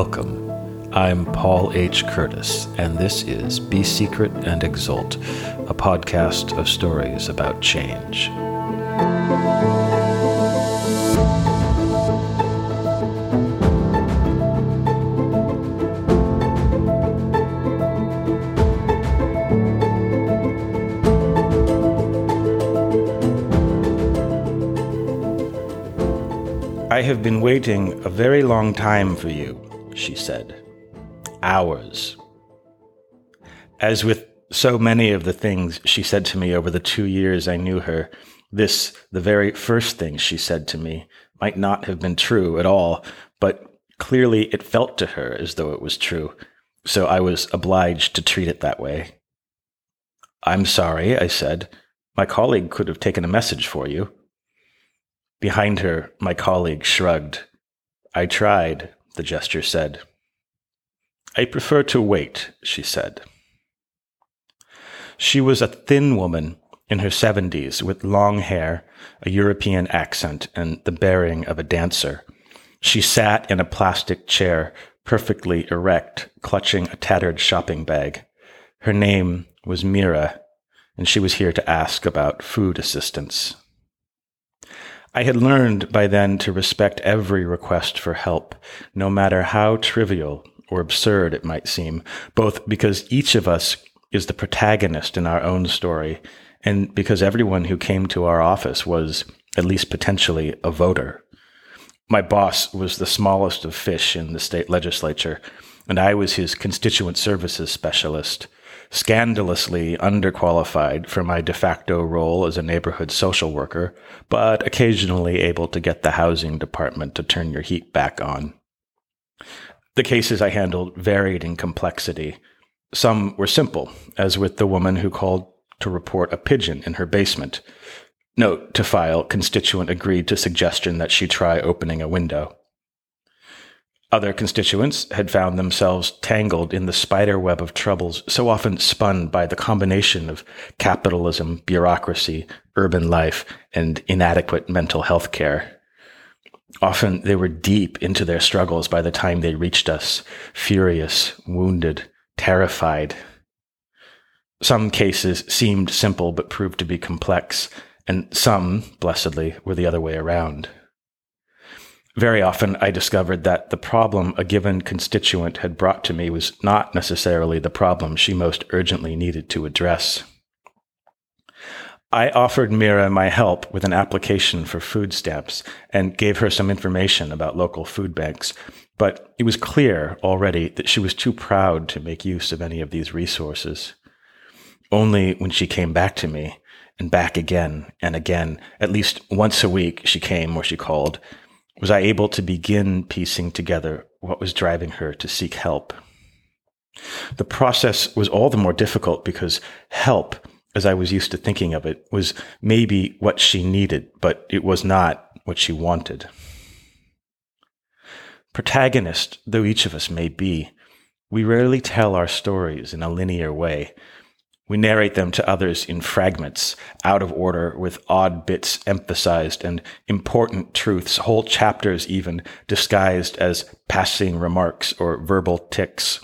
Welcome. I'm Paul H. Curtis, and this is Be Secret and Exult, a podcast of stories about change. I have been waiting a very long time for you, she said. Hours. As with so many of the things she said to me over the two years I knew her, this, the very first thing she said to me, might not have been true at all, but clearly it felt to her as though it was true, so I was obliged to treat it that way. I'm sorry, I said. My colleague could have taken a message for you. Behind her, my colleague shrugged. I tried, the gesture said. I prefer to wait, she said. She was a thin woman in her seventies with long hair, a European accent, and the bearing of a dancer. She sat in a plastic chair, perfectly erect, clutching a tattered shopping bag. Her name was Mira, and she was here to ask about food assistance. I had learned by then to respect every request for help, no matter how trivial or absurd it might seem, both because each of us is the protagonist in our own story, and because everyone who came to our office was, at least potentially, a voter. My boss was the smallest of fish in the state legislature, and I was his constituent services specialist scandalously underqualified for my de facto role as a neighborhood social worker, but occasionally able to get the housing department to turn your heat back on. The cases I handled varied in complexity. Some were simple, as with the woman who called to report a pigeon in her basement. Note to file constituent agreed to suggestion that she try opening a window. Other constituents had found themselves tangled in the spider web of troubles so often spun by the combination of capitalism, bureaucracy, urban life, and inadequate mental health care. Often they were deep into their struggles by the time they reached us, furious, wounded, terrified. Some cases seemed simple but proved to be complex, and some, blessedly, were the other way around. Very often, I discovered that the problem a given constituent had brought to me was not necessarily the problem she most urgently needed to address. I offered Mira my help with an application for food stamps and gave her some information about local food banks, but it was clear already that she was too proud to make use of any of these resources. Only when she came back to me, and back again and again, at least once a week she came or she called, was I able to begin piecing together what was driving her to seek help. The process was all the more difficult because help, as I was used to thinking of it, was maybe what she needed, but it was not what she wanted. Protagonist though each of us may be, we rarely tell our stories in a linear way. We narrate them to others in fragments, out of order, with odd bits emphasized and important truths, whole chapters even disguised as passing remarks or verbal tics.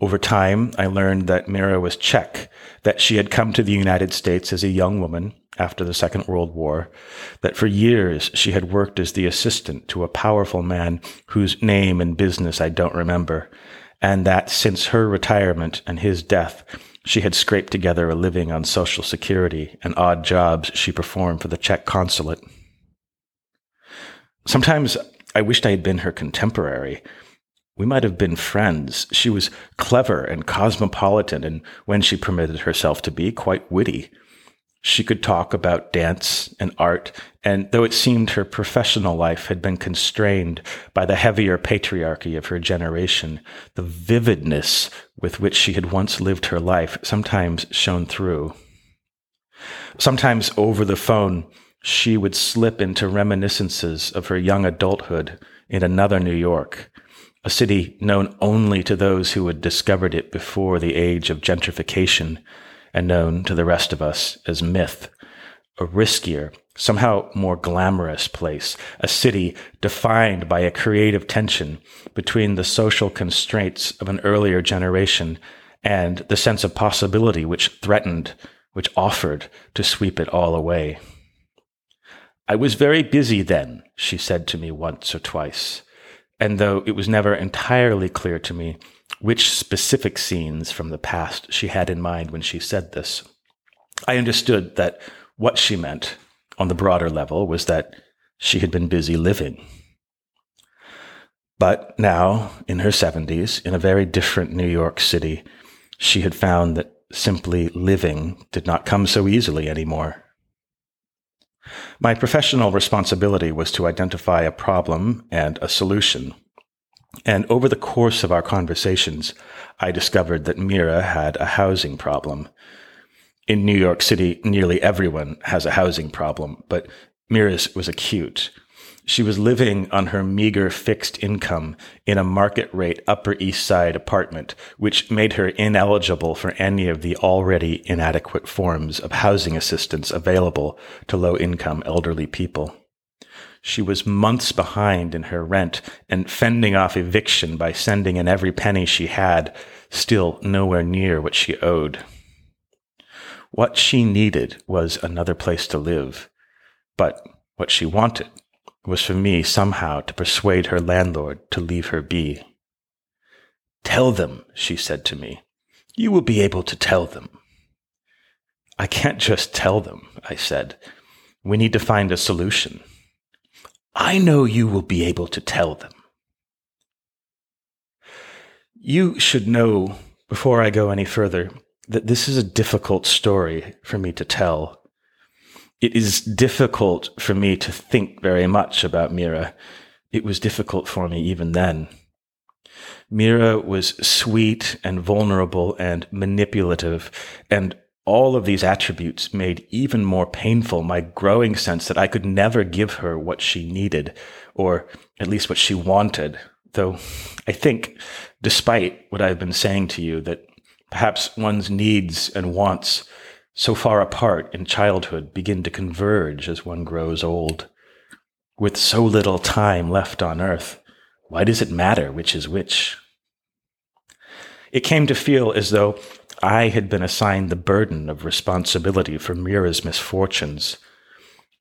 Over time, I learned that Mira was Czech, that she had come to the United States as a young woman after the Second World War, that for years she had worked as the assistant to a powerful man whose name and business I don't remember, and that since her retirement and his death, she had scraped together a living on Social Security and odd jobs she performed for the Czech consulate. Sometimes I wished I had been her contemporary. We might have been friends. She was clever and cosmopolitan, and when she permitted herself to be, quite witty. She could talk about dance and art, and though it seemed her professional life had been constrained by the heavier patriarchy of her generation, the vividness with which she had once lived her life sometimes shone through. Sometimes over the phone, she would slip into reminiscences of her young adulthood in another New York, a city known only to those who had discovered it before the age of gentrification and known to the rest of us as myth, a riskier, somehow more glamorous place, a city defined by a creative tension between the social constraints of an earlier generation and the sense of possibility which threatened, which offered to sweep it all away. I was very busy then, she said to me once or twice, and though it was never entirely clear to me which specific scenes from the past she had in mind when she said this, I understood that what she meant on the broader level was that she had been busy living. But now, in her 70s, in a very different New York City, she had found that simply living did not come so easily anymore. My professional responsibility was to identify a problem and a solution. And over the course of our conversations, I discovered that Mira had a housing problem in New York City, nearly everyone has a housing problem, but Mira's was acute. She was living on her meager fixed income in a market rate Upper East Side apartment, which made her ineligible for any of the already inadequate forms of housing assistance available to low income elderly people. She was months behind in her rent and fending off eviction by sending in every penny she had, still nowhere near what she owed. What she needed was another place to live, but what she wanted was for me somehow to persuade her landlord to leave her be. Tell them, she said to me. You will be able to tell them. I can't just tell them, I said. We need to find a solution. I know you will be able to tell them. You should know, before I go any further, that this is a difficult story for me to tell. It is difficult for me to think very much about Mira. It was difficult for me even then. Mira was sweet and vulnerable and manipulative, and all of these attributes made even more painful my growing sense that I could never give her what she needed, or at least what she wanted. Though I think, despite what I've been saying to you, that Perhaps one's needs and wants, so far apart in childhood, begin to converge as one grows old. With so little time left on earth, why does it matter which is which? It came to feel as though I had been assigned the burden of responsibility for Mira's misfortunes.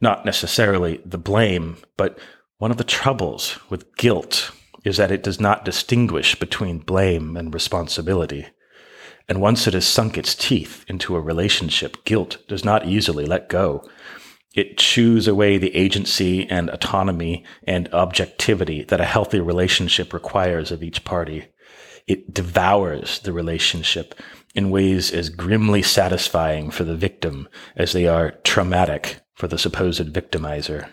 Not necessarily the blame, but one of the troubles with guilt is that it does not distinguish between blame and responsibility. And once it has sunk its teeth into a relationship, guilt does not easily let go. It chews away the agency and autonomy and objectivity that a healthy relationship requires of each party. It devours the relationship in ways as grimly satisfying for the victim as they are traumatic for the supposed victimizer.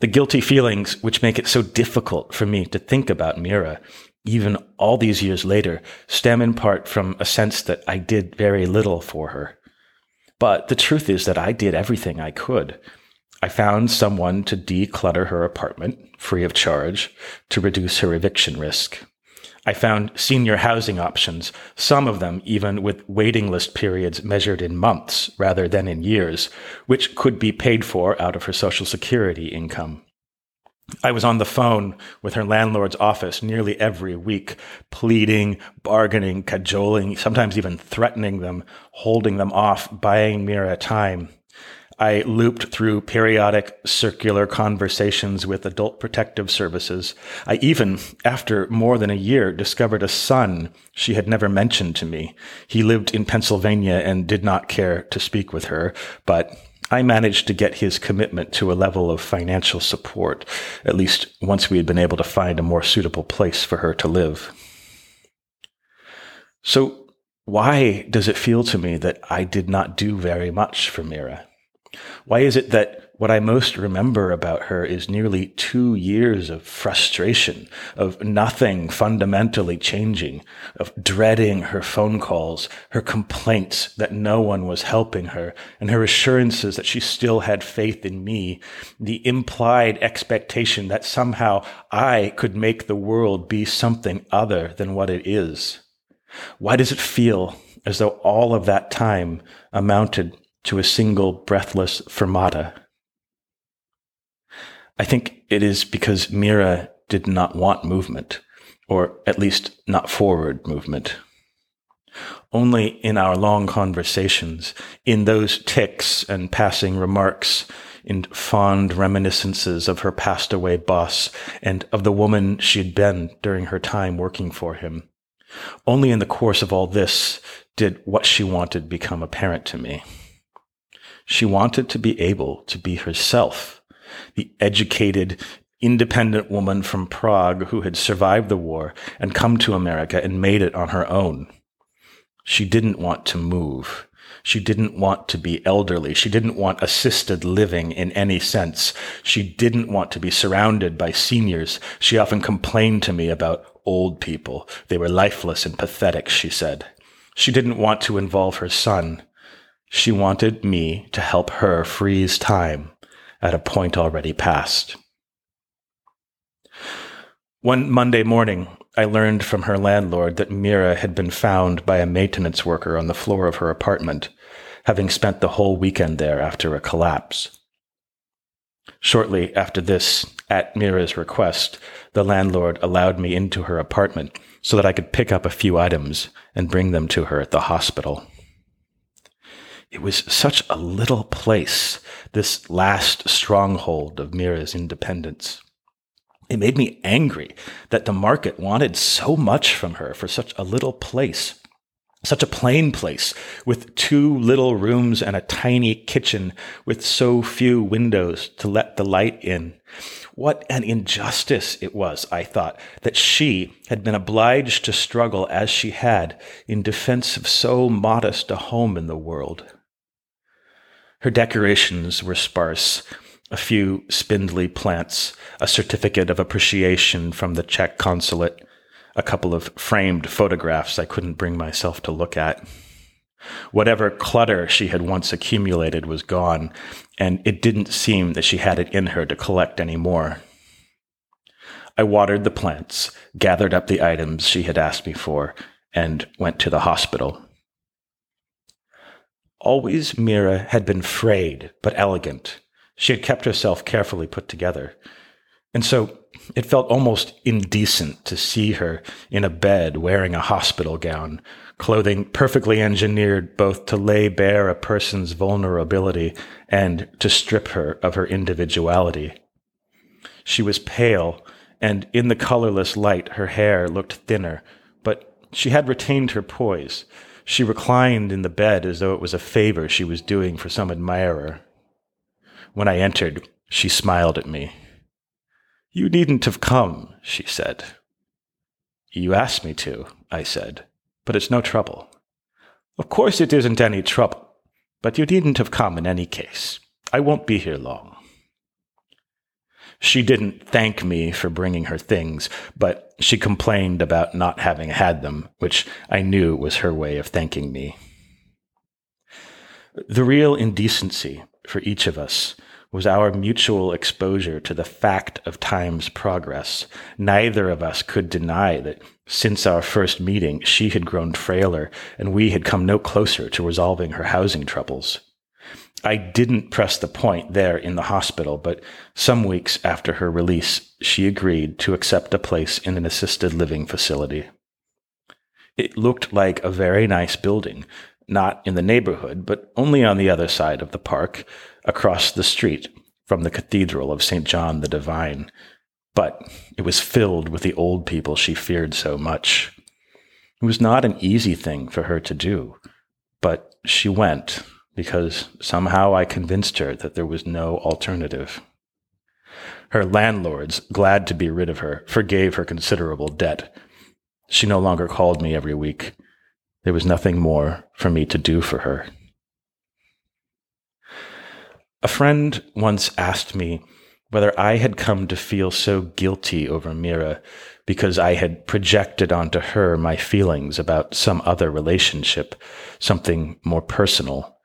The guilty feelings which make it so difficult for me to think about Mira even all these years later, stem in part from a sense that I did very little for her. But the truth is that I did everything I could. I found someone to declutter her apartment, free of charge, to reduce her eviction risk. I found senior housing options, some of them even with waiting list periods measured in months rather than in years, which could be paid for out of her Social Security income. I was on the phone with her landlord's office nearly every week, pleading, bargaining, cajoling, sometimes even threatening them, holding them off, buying Mira time. I looped through periodic circular conversations with adult protective services. I even, after more than a year, discovered a son she had never mentioned to me. He lived in Pennsylvania and did not care to speak with her, but I managed to get his commitment to a level of financial support, at least once we had been able to find a more suitable place for her to live. So, why does it feel to me that I did not do very much for Mira? Why is it that what I most remember about her is nearly two years of frustration, of nothing fundamentally changing, of dreading her phone calls, her complaints that no one was helping her, and her assurances that she still had faith in me, the implied expectation that somehow I could make the world be something other than what it is. Why does it feel as though all of that time amounted to a single breathless fermata. I think it is because Mira did not want movement, or at least not forward movement. Only in our long conversations, in those tics and passing remarks, in fond reminiscences of her passed away boss and of the woman she'd been during her time working for him. Only in the course of all this did what she wanted become apparent to me. She wanted to be able to be herself, the educated, independent woman from Prague who had survived the war and come to America and made it on her own. She didn't want to move. She didn't want to be elderly. She didn't want assisted living in any sense. She didn't want to be surrounded by seniors. She often complained to me about old people. They were lifeless and pathetic, she said. She didn't want to involve her son. She wanted me to help her freeze time at a point already past. One Monday morning, I learned from her landlord that Mira had been found by a maintenance worker on the floor of her apartment, having spent the whole weekend there after a collapse. Shortly after this, at Mira's request, the landlord allowed me into her apartment so that I could pick up a few items and bring them to her at the hospital. It was such a little place, this last stronghold of Mira's independence. It made me angry that the market wanted so much from her for such a little place, such a plain place with two little rooms and a tiny kitchen with so few windows to let the light in. What an injustice it was, I thought, that she had been obliged to struggle as she had in defense of so modest a home in the world. Her decorations were sparse a few spindly plants, a certificate of appreciation from the Czech consulate, a couple of framed photographs I couldn't bring myself to look at. Whatever clutter she had once accumulated was gone, and it didn't seem that she had it in her to collect any more. I watered the plants, gathered up the items she had asked me for, and went to the hospital. Always Mira had been frayed but elegant. She had kept herself carefully put together. And so it felt almost indecent to see her in a bed wearing a hospital gown, clothing perfectly engineered both to lay bare a person's vulnerability and to strip her of her individuality. She was pale, and in the colorless light her hair looked thinner, but she had retained her poise. She reclined in the bed as though it was a favor she was doing for some admirer. When I entered, she smiled at me. You needn't have come, she said. You asked me to, I said, but it's no trouble. Of course it isn't any trouble, but you needn't have come in any case. I won't be here long. She didn't thank me for bringing her things, but she complained about not having had them, which I knew was her way of thanking me. The real indecency for each of us was our mutual exposure to the fact of time's progress. Neither of us could deny that since our first meeting, she had grown frailer and we had come no closer to resolving her housing troubles. I didn't press the point there in the hospital, but some weeks after her release, she agreed to accept a place in an assisted living facility. It looked like a very nice building, not in the neighborhood, but only on the other side of the park, across the street from the Cathedral of St. John the Divine. But it was filled with the old people she feared so much. It was not an easy thing for her to do, but she went because somehow I convinced her that there was no alternative. Her landlords, glad to be rid of her, forgave her considerable debt. She no longer called me every week. There was nothing more for me to do for her. A friend once asked me whether I had come to feel so guilty over Mira because I had projected onto her my feelings about some other relationship, something more personal.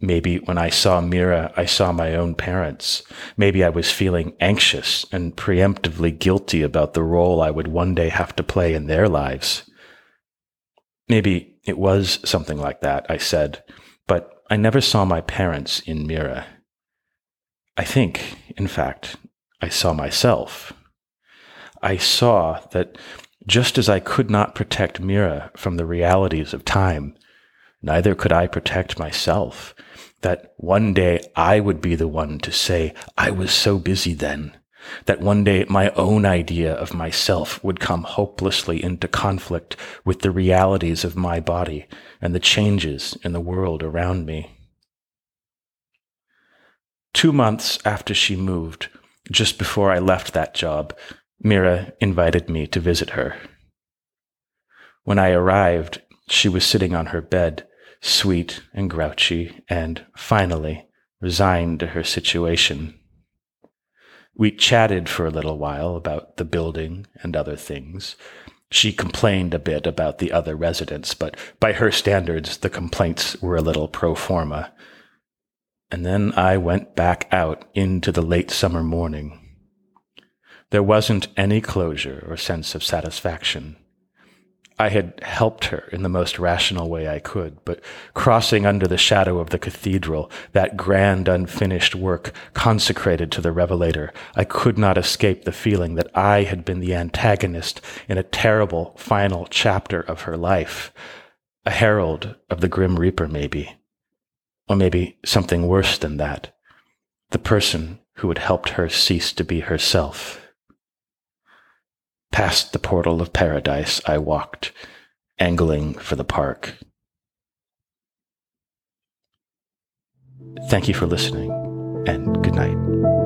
Maybe when I saw Mira, I saw my own parents. Maybe I was feeling anxious and preemptively guilty about the role I would one day have to play in their lives. Maybe it was something like that, I said, but I never saw my parents in Mira. I think, in fact, I saw myself. I saw that just as I could not protect Mira from the realities of time, neither could I protect myself. That one day I would be the one to say, I was so busy then. That one day my own idea of myself would come hopelessly into conflict with the realities of my body and the changes in the world around me. Two months after she moved, just before I left that job, Mira invited me to visit her. When I arrived, she was sitting on her bed, sweet and grouchy, and finally resigned to her situation. We chatted for a little while about the building and other things. She complained a bit about the other residents, but by her standards, the complaints were a little pro forma. And then I went back out into the late summer morning. There wasn't any closure or sense of satisfaction. I had helped her in the most rational way I could, but crossing under the shadow of the cathedral, that grand unfinished work consecrated to the Revelator, I could not escape the feeling that I had been the antagonist in a terrible final chapter of her life, a herald of the Grim Reaper, maybe, or maybe something worse than that, the person who had helped her cease to be herself. Past the portal of paradise I walked, angling for the park. Thank you for listening, and good night.